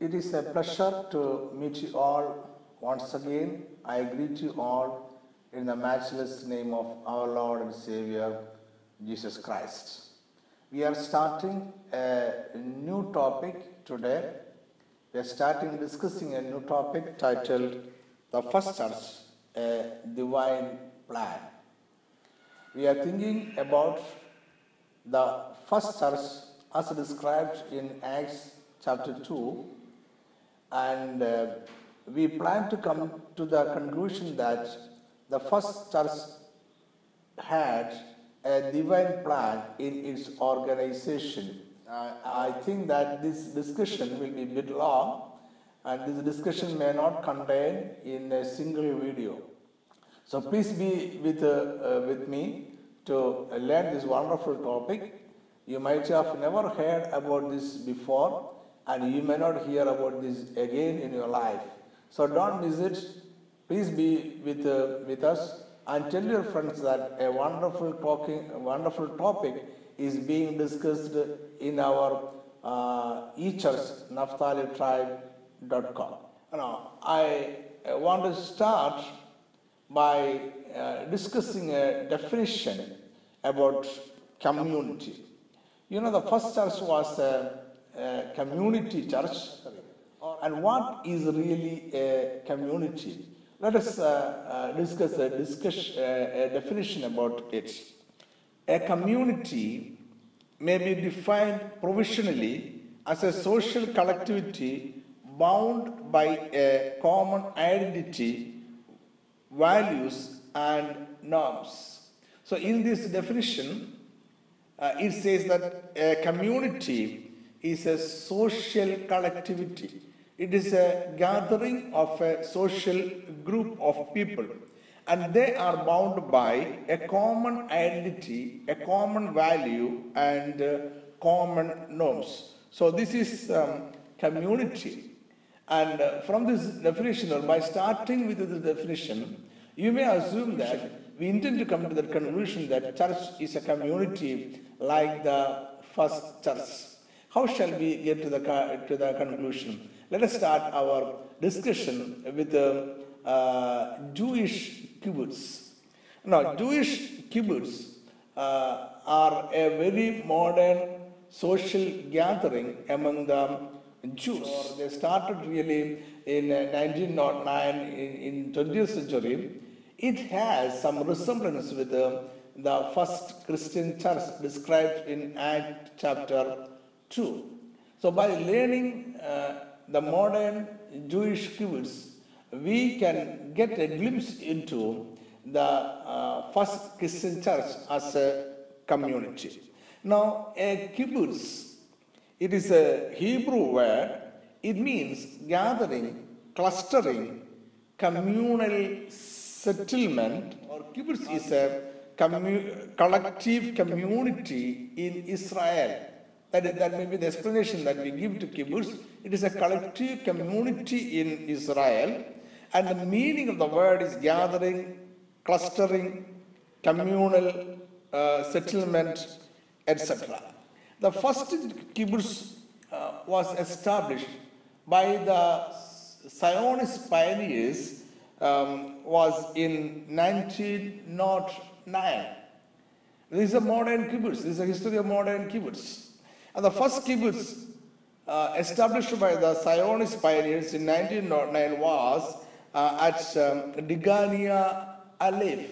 It is a pleasure to meet you all once again. I greet you all in the matchless name of our Lord and Savior, Jesus Christ. We are starting a new topic today. We are starting discussing a new topic titled The First Church, a Divine Plan. We are thinking about the first church as described in Acts chapter 2 and uh, we plan to come to the conclusion that the first church had a divine plan in its organization. Uh, I think that this discussion will be a bit long and this discussion may not contain in a single video. So please be with, uh, uh, with me to learn this wonderful topic. You might have never heard about this before and you may not hear about this again in your life. So don't miss it. Please be with, uh, with us and tell your friends that a wonderful talking, a wonderful topic is being discussed in our uh, e-church, naphtalitribe.com. Now, I want to start by uh, discussing a definition about community. You know, the first church was a, community church. And what is really a community? Let us uh, uh, discuss a, discuss, a definition about it. A community may be defined provisionally as a social collectivity bound by a common identity, values, and norms. So, in this definition, uh, it says that a community is a social collectivity. It is a gathering of a social group of people, and they are bound by a common identity, a common value, and uh, common norms. So, this is um, community. And uh, from this definition, or by starting with this definition, you may assume that we intend to come to the conclusion that church is a community like the first church. How shall we get to the, to the conclusion? Let us start our discussion with the uh, Jewish kibbutz. Now, Jewish kibbutz uh, are a very modern social gathering among the Jews. They started really in 1909 in, in 20th century. It has some resemblance with the, the first Christian church described in Act chapter 2. So by learning uh, the modern Jewish kibbutz, we can get a glimpse into the uh, first Christian church as a community. Now, a kibbutz, it is a Hebrew word. It means gathering, clustering, communal settlement, or kibbutz is a commu- collective community in Israel. That, that may be the explanation that we give to kibbutz. It is a collective community in Israel, and the meaning of the word is gathering, clustering, communal uh, settlement, etc. The first kibbutz uh, was established by the Zionist pioneers um, was in 1909. This is a modern kibbutz. This is a history of modern kibbutz. And the first kibbutz uh, established by the Zionist pioneers in 1909 was uh, at um, Degania Aleph.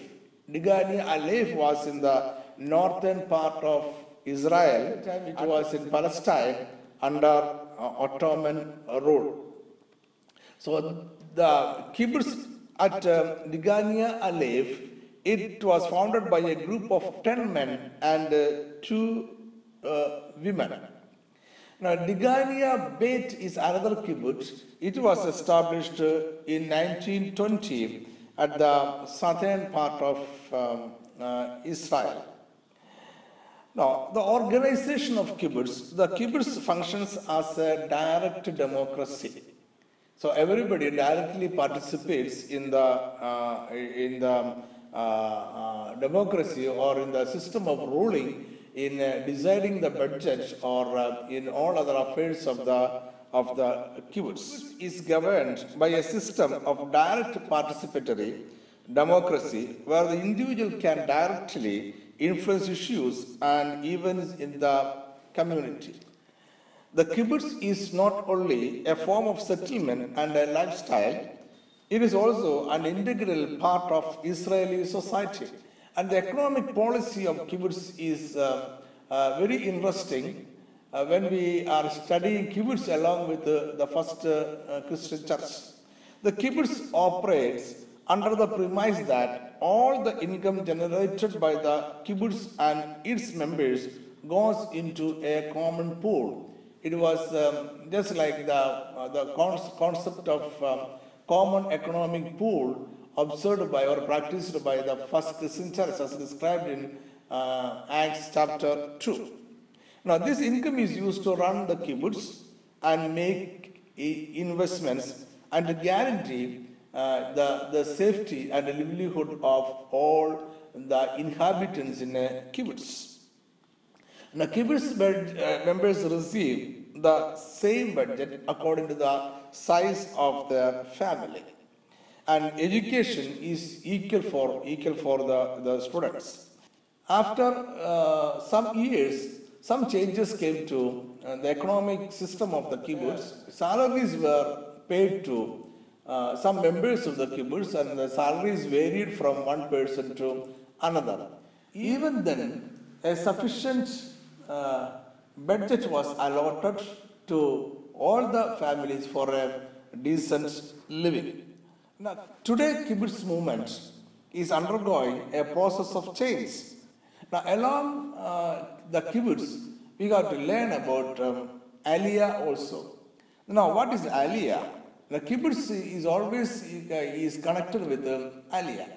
Degania Aleph was in the northern part of Israel. It was in Palestine under uh, Ottoman rule. So the kibbutz at uh, Degania Aleph, it was founded by a group of 10 men and uh, two uh, women. Now, Degania Beit is another kibbutz. It was established in 1920 at the southern part of um, uh, Israel. Now, the organization of kibbutz, the kibbutz functions as a direct democracy. So everybody directly participates in the uh, in the uh, uh, democracy or in the system of ruling in uh, deciding the budget or uh, in all other affairs of the of the kibbutz is governed by a system of direct participatory democracy where the individual can directly influence issues and events in the community. The kibbutz is not only a form of settlement and a lifestyle, it is also an integral part of Israeli society. And the economic policy of kibbutz is uh, uh, very interesting uh, when we are studying kibbutz along with the, first Christian church. The kibbutz operates under the premise that all the income generated by the kibbutz and its members goes into a common pool. It was um, just like the, uh, the concept of um, common economic pool observed by or practiced by the first church as described in uh, Acts chapter 2. Now, this income is used to run the kibbutz and make investments and guarantee uh, the, the safety and the livelihood of all the inhabitants in a kibbutz. Now, kibbutz uh, members receive the same budget according to the size of their family. And education is equal for, equal for the, the students. After uh, some years, some changes came to uh, the economic system of the kibbutz. Salaries were paid to uh, some members of the kibbutz, and the salaries varied from one person to another. Even then, a sufficient uh, budget was allotted to all the families for a decent living. Now, today, kibbutz movement is undergoing a process of change. Now, along uh, the kibbutz, we got to learn about um, Aliyah also. Now, what is Aliyah? The kibbutz is always uh, is connected with um, Aliyah.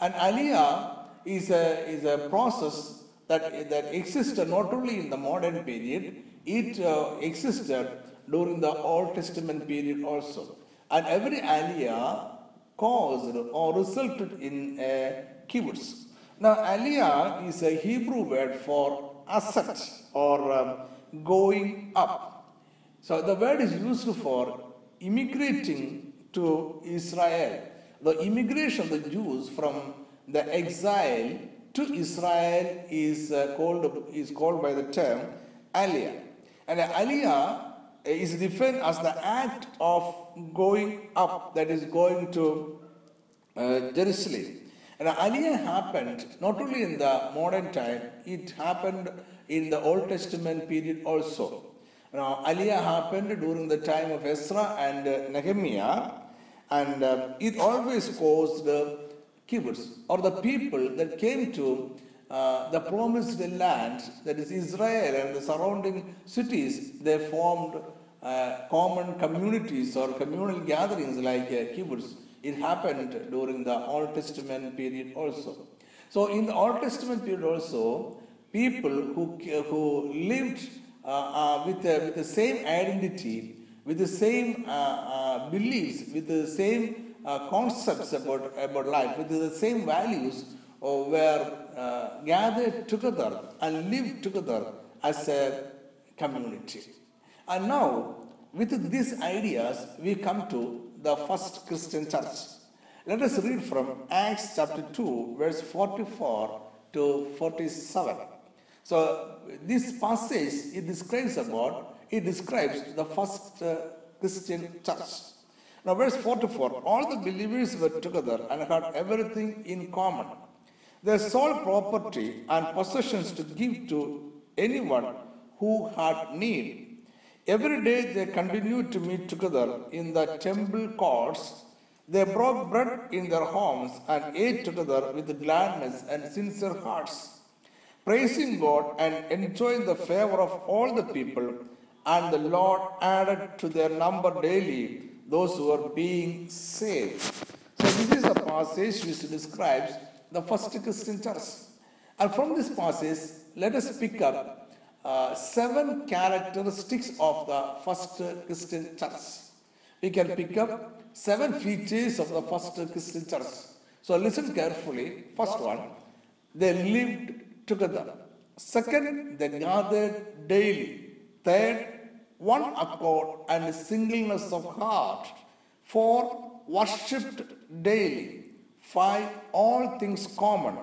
And Aliyah is a, is a process that, that existed not only in the modern period, it uh, existed during the Old Testament period also. And every Aliyah caused or resulted in a kibbutz. Now, aliyah is a Hebrew word for ascent or um, going up. So, the word is used for immigrating to Israel. The immigration of the Jews from the exile to Israel is uh, called is called by the term aliyah. And aliyah is defined as the act of going up, that is going to uh, Jerusalem. And Aliyah happened not only in the modern time, it happened in the Old Testament period also. Now, Aliyah happened during the time of Ezra and uh, Nehemiah, and uh, it always caused the kibbutz, or the people that came to uh, the promised land, that is Israel and the surrounding cities, they formed uh, common communities or communal gatherings like uh, kibbutz it happened during the Old Testament period also. So in the Old Testament period also, people who, who lived uh, uh, with, uh, with the same identity, with the same beliefs, with the same concepts about, about life, with the same values, were gathered together and lived together as a community. And now, with these ideas, we come to the first Christian church. Let us read from Acts chapter 2, verse 44 to 47. So this passage it describes about it describes the first uh, Christian church. Now verse 44, all the believers were together and had everything in common. They sold property and possessions to give to anyone who had need Every day they continued to meet together in the temple courts. They broke bread in their homes and ate together with gladness and sincere hearts, praising God and enjoying the favor of all the people. And the Lord added to their number daily those who were being saved. So, this is a passage which describes the first Christian church. And from this passage, let us pick up uh, seven characteristics of the first Christian church. We can pick up seven features of the first Christian church. So listen carefully. First one, they lived together. Second, they gathered daily. Third, one accord and singleness of heart, four worshipped daily, five all things common,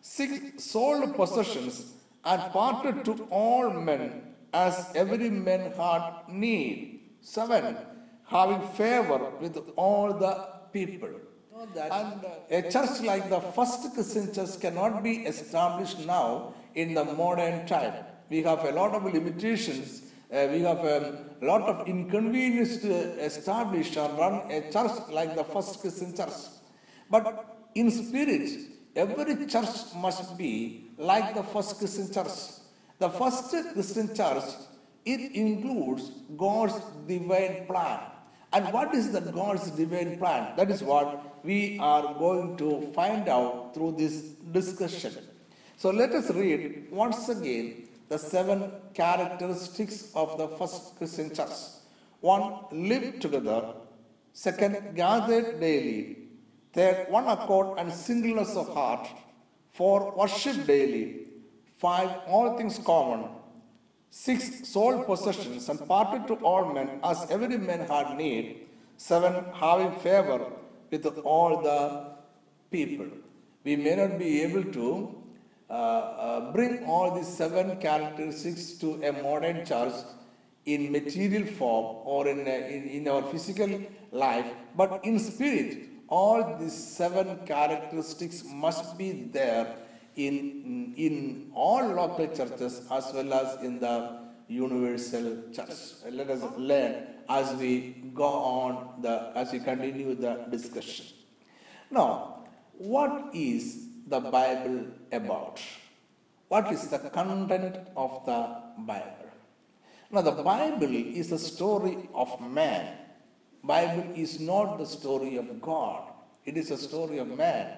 six sold possessions and parted to all men as every man had need, seven having favor with all the people. And a church like the first Christian church cannot be established now in the modern time. We have a lot of limitations. Uh, we have a lot of inconvenience to establish or run a church like the first Christian church. But in spirit, every church must be like the first Christian church. The first Christian church, it includes God's divine plan. And what is the God's divine plan? That is what we are going to find out through this discussion. So let us read once again the seven characteristics of the first Christian church. One, live together. Second, gather daily. Third, one accord and singleness of heart. four worship daily. Five, all things common. Six, sole possessions and parted to all men as every man had need. Seven, having favor with all the people. We may not be able to uh, uh, bring all these seven characteristics to a modern church in material form or in, uh, in, in our physical life, but in spirit, all these seven characteristics must be there in, in all local churches as well as in the universal church. Let us learn as we go on the as we continue the discussion. Now, what is the Bible about? What is the content of the Bible? Now, the Bible is a story of man. Bible is not the story of God. It is a story of man.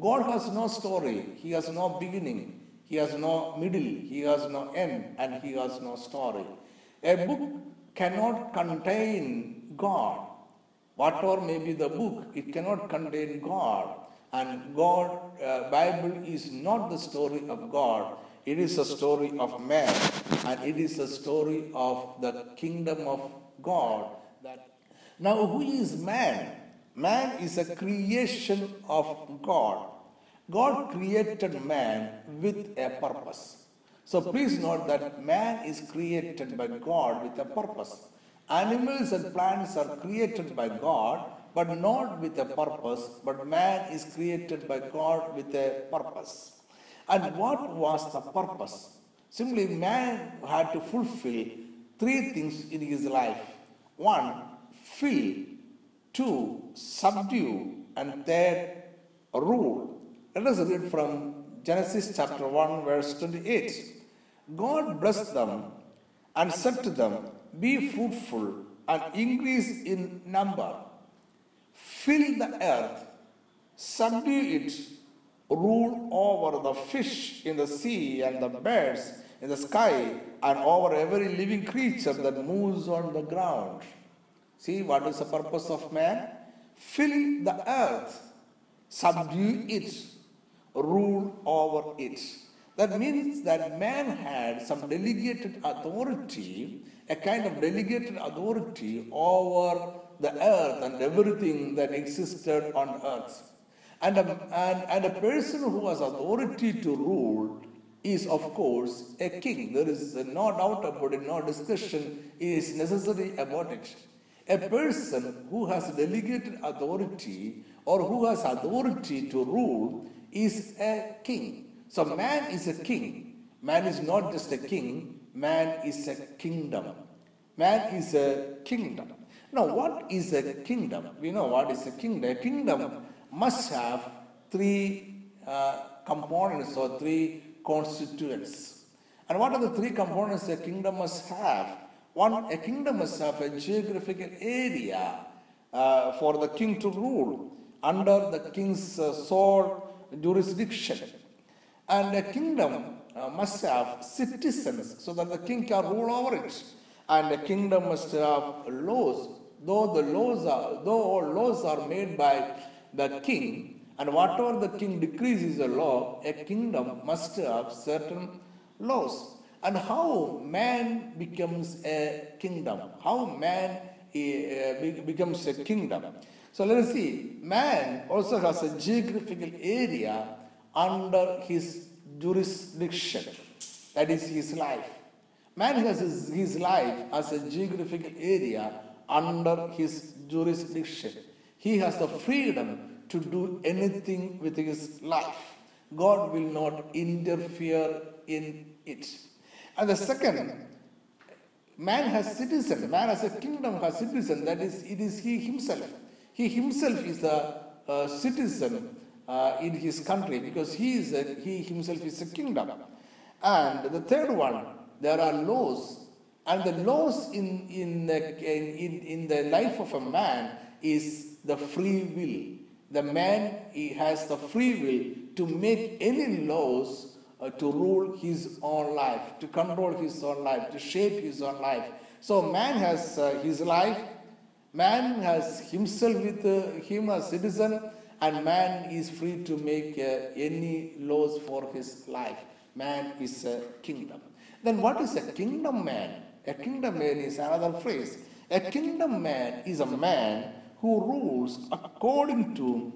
God has no story. He has no beginning. He has no middle. He has no end. And he has no story. A book cannot contain God. Whatever may be the book, it cannot contain God. And God, uh, Bible is not the story of God. It is a story of man. And it is a story of the kingdom of God. That now, who is man? Man is a creation of God. God created man with a purpose. So please note that man is created by God with a purpose. Animals and plants are created by God, but not with a purpose, but man is created by God with a purpose. And what was the purpose? Simply, man had to fulfill three things in his life. One, fill to subdue, and third, rule. Let us read from Genesis chapter 1, verse 28. God blessed them and said to them, Be fruitful and increase in number, fill the earth, subdue it, rule over the fish in the sea and the birds in the sky, and over every living creature that moves on the ground. See what is the purpose of man? Fill the earth, subdue it, rule over it. That means that man had some delegated authority, a kind of delegated authority over the earth and everything that existed on earth. And a, and, and a person who has authority to rule is, of course, a king. There is no doubt about it, no discussion is necessary about it. A person who has delegated authority or who has authority to rule is a king. So man is a king. Man is not just a king, man is a kingdom. Man is a kingdom. Now, what is a kingdom? We know what is a kingdom. A kingdom must have three uh, components or three constituents. And what are the three components a kingdom must have? One, a kingdom must have a geographical area uh, for the king to rule under the king's uh, sole jurisdiction. And a kingdom uh, must have citizens so that the king can rule over it. And a kingdom must have laws. Though the laws are, though all laws are made by the king, and whatever the king decrees is a law, a kingdom must have certain laws. And how man becomes a kingdom, how man uh, becomes a kingdom. So let us see, man also has a geographical area under his jurisdiction, that is his life. Man has his, his life as a geographical area under his jurisdiction. He has the freedom to do anything with his life. God will not interfere in it. And the second, man has citizen, man as a kingdom has citizen, that is, it is he himself. He himself is a, a citizen uh, in his country because he, is a, he himself is a kingdom. And the third one, there are laws. And the laws in, in, the, in, in the life of a man is the free will. The man he has the free will to make any laws uh, to rule his own life, to control his own life, to shape his own life. So man has uh, his life, man has himself with uh, him as a citizen, and man is free to make uh, any laws for his life. Man is a kingdom. Then what is a kingdom man? A kingdom man is another phrase. A kingdom man is a man who rules according to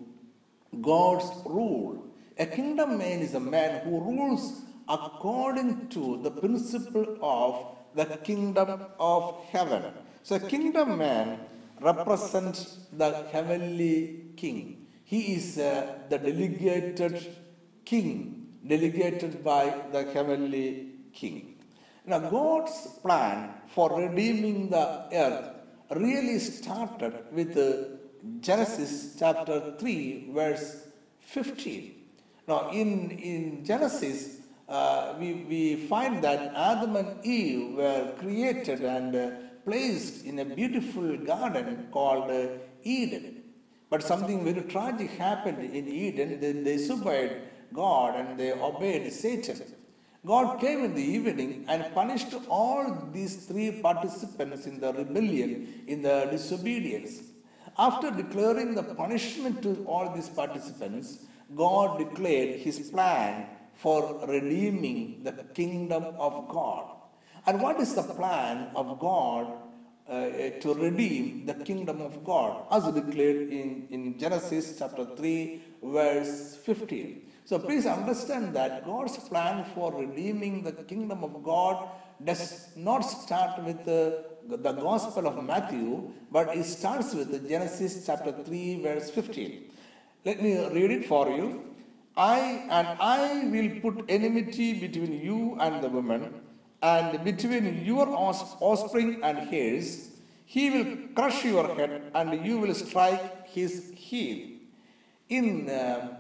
God's rule. A kingdom man is a man who rules according to the principle of the kingdom of heaven. So, a kingdom man represents the heavenly king. He is uh, the delegated king, delegated by the heavenly king. Now, God's plan for redeeming the earth really started with uh, Genesis chapter 3, verse 15. Now, in, in Genesis, uh, we, we find that Adam and Eve were created and uh, placed in a beautiful garden called uh, Eden. But something very tragic happened in Eden. They, they disobeyed God and they obeyed Satan. God came in the evening and punished all these three participants in the rebellion, in the disobedience. After declaring the punishment to all these participants, God declared his plan for redeeming the kingdom of God. And what is the plan of God uh, to redeem the kingdom of God, as declared in, in Genesis chapter 3, verse 15? So please understand that God's plan for redeeming the kingdom of God does not start with the, the Gospel of Matthew, but it starts with Genesis chapter 3, verse 15. Let me read it for you. I and I will put enmity between you and the woman, and between your offspring and his. He will crush your head, and you will strike his heel. In uh,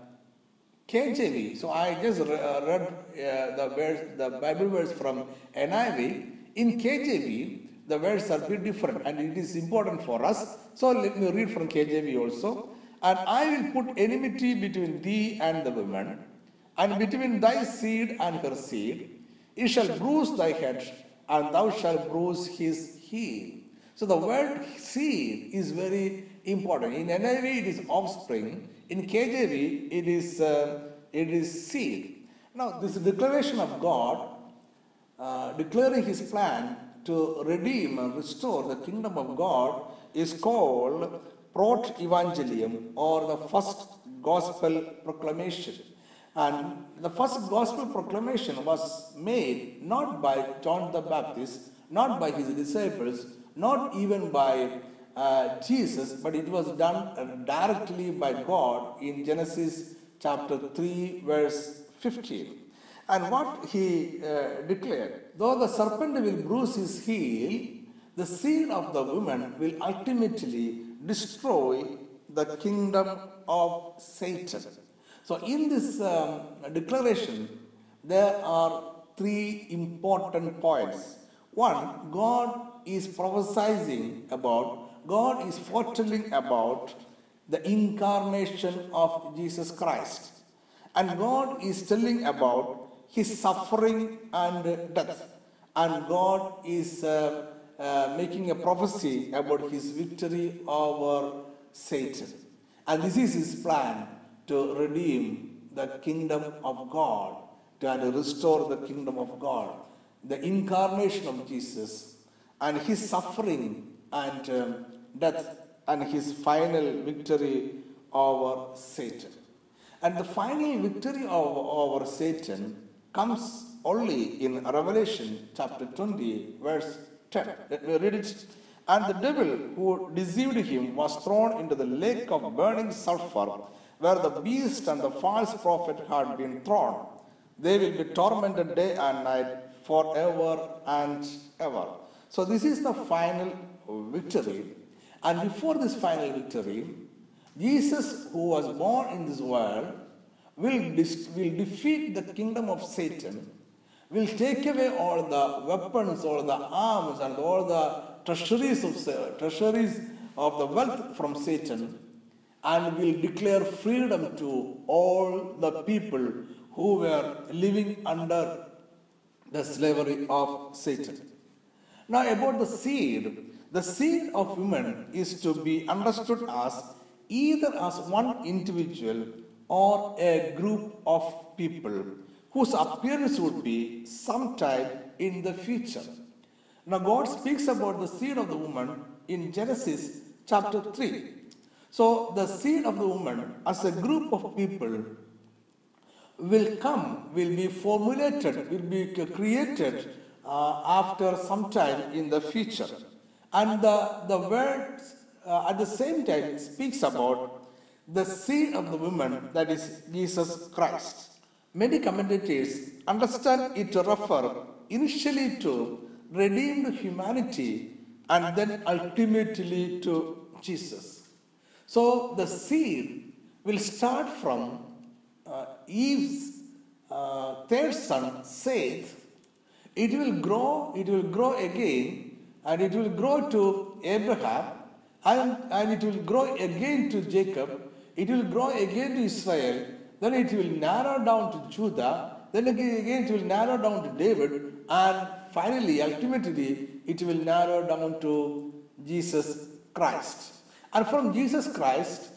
KJV, so I just uh, read uh, the verse, the Bible verse from NIV. In KJV, the words are bit different, and it is important for us. So let me read from KJV also. And I will put enmity between thee and the woman, and between thy seed and her seed. He shall bruise thy head, and thou shalt bruise his heel. So the word seed is very important. In NIV it is offspring. In KJV it is uh, it is seed. Now this declaration of God, uh, declaring His plan to redeem and restore the kingdom of God, is called proto-evangelium or the first gospel proclamation. And the first gospel proclamation was made not by John the Baptist, not by his disciples, not even by uh, Jesus, but it was done uh, directly by God in Genesis chapter 3, verse 15. And what he uh, declared, though the serpent will bruise his heel, the seed of the woman will ultimately destroy the kingdom of Satan. So, in this um, declaration, there are three important points. One, God is prophesying about, God is foretelling about the incarnation of Jesus Christ. And God is telling about his suffering and death. And God is uh, uh, making a prophecy about his victory over Satan. And this is his plan to redeem the kingdom of God and restore the kingdom of God. the incarnation of Jesus and his suffering and um, death and his final victory over Satan. And the final victory over Satan comes only in Revelation chapter 20, verse 10. Let me read it. And the devil who deceived him was thrown into the lake of burning sulfur, where the beast and the false prophet had been thrown. They will be tormented day and night forever and ever. So, this is the final victory. And before this final victory, Jesus, who was born in this world, will, will defeat the kingdom of Satan, will take away all the weapons, all the arms, and all the treasuries of, treasuries of the wealth from Satan, and will declare freedom to all the people who were living under the slavery of Satan. Now, about the seed, the seed of woman is to be understood as either as one individual or a group of people whose appearance would be sometime in the future. Now, God speaks about the seed of the woman in Genesis chapter 3. So, the seed of the woman as a group of people will come, will be formulated, will be created uh, after some time in the future. And the, the word uh, at the same time speaks about the seed of the woman, that is Jesus Christ. Many commentators understand it to refer initially to redeemed humanity and then ultimately to Jesus. So the seed will start from uh, Eve's uh, third son, Seth. It will grow, it will grow again, and it will grow to Abraham, and, and it will grow again to Jacob, it will grow again to Israel, then it will narrow down to Judah, then again it will narrow down to David, and finally, ultimately, it will narrow down to Jesus Christ. And from Jesus Christ,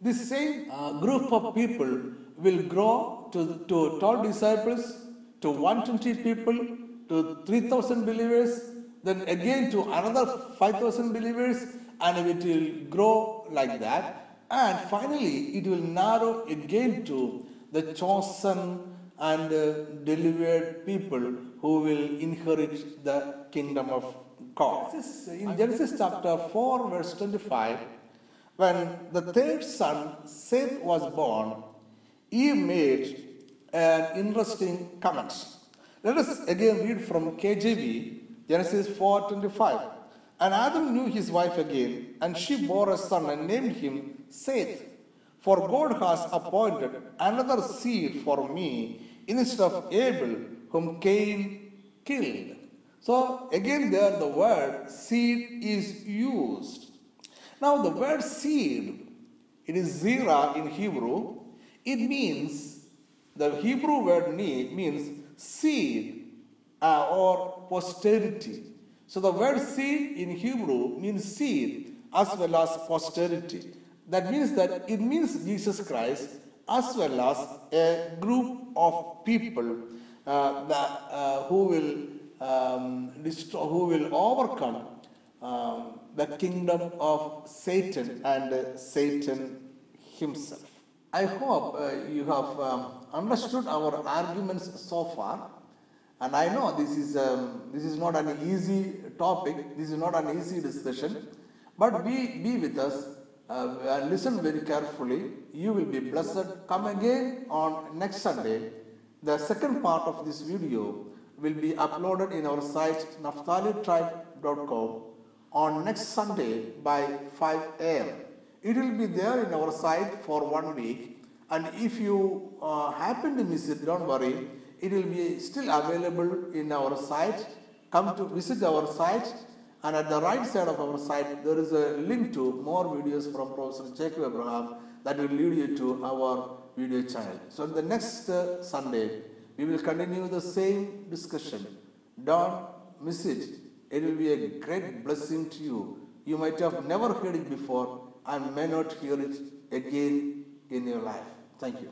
this same uh, group of people will grow to, to 12 disciples, to 120 people, to 3,000 believers, then again to another 5,000 believers, and it will grow like that. And finally, it will narrow again to the chosen and uh, delivered people who will inherit the kingdom of God. In Genesis chapter 4, verse 25, when the third son, Seth, was born, Eve made an interesting comment. Let us again read from KJV, Genesis 4:25. And Adam knew his wife again, and she bore a son and named him Seth, for God has appointed another seed for me instead of Abel, whom Cain killed. So again, there the word seed is used. Now, the word seed, it is zera in Hebrew. It means, the Hebrew word means seed uh, or posterity. So the word seed in Hebrew means seed as well as posterity. That means that it means Jesus Christ as well as a group of people uh, that, uh, who will um, destroy, who will overcome um, the kingdom of Satan and uh, Satan himself. I hope uh, you have um, understood our arguments so far, and I know this is um, this is not an easy topic. This is not an easy discussion, but be be with us uh, and listen very carefully. You will be blessed. Come again on next Sunday. The second part of this video will be uploaded in our site naphtalitribe.com on next Sunday by 5 a.m. It will be there in our site for one week. And if you uh, happen to miss it, don't worry. It will be still available in our site. Come to visit our site and at the right side of our site, there is a link to more videos from Professor Jacob Abraham that will lead you to our video channel. So, the next uh, Sunday, we will continue the same discussion. Don't miss it. It will be a great blessing to you. You might have never heard it before and may not hear it again in your life. Thank you.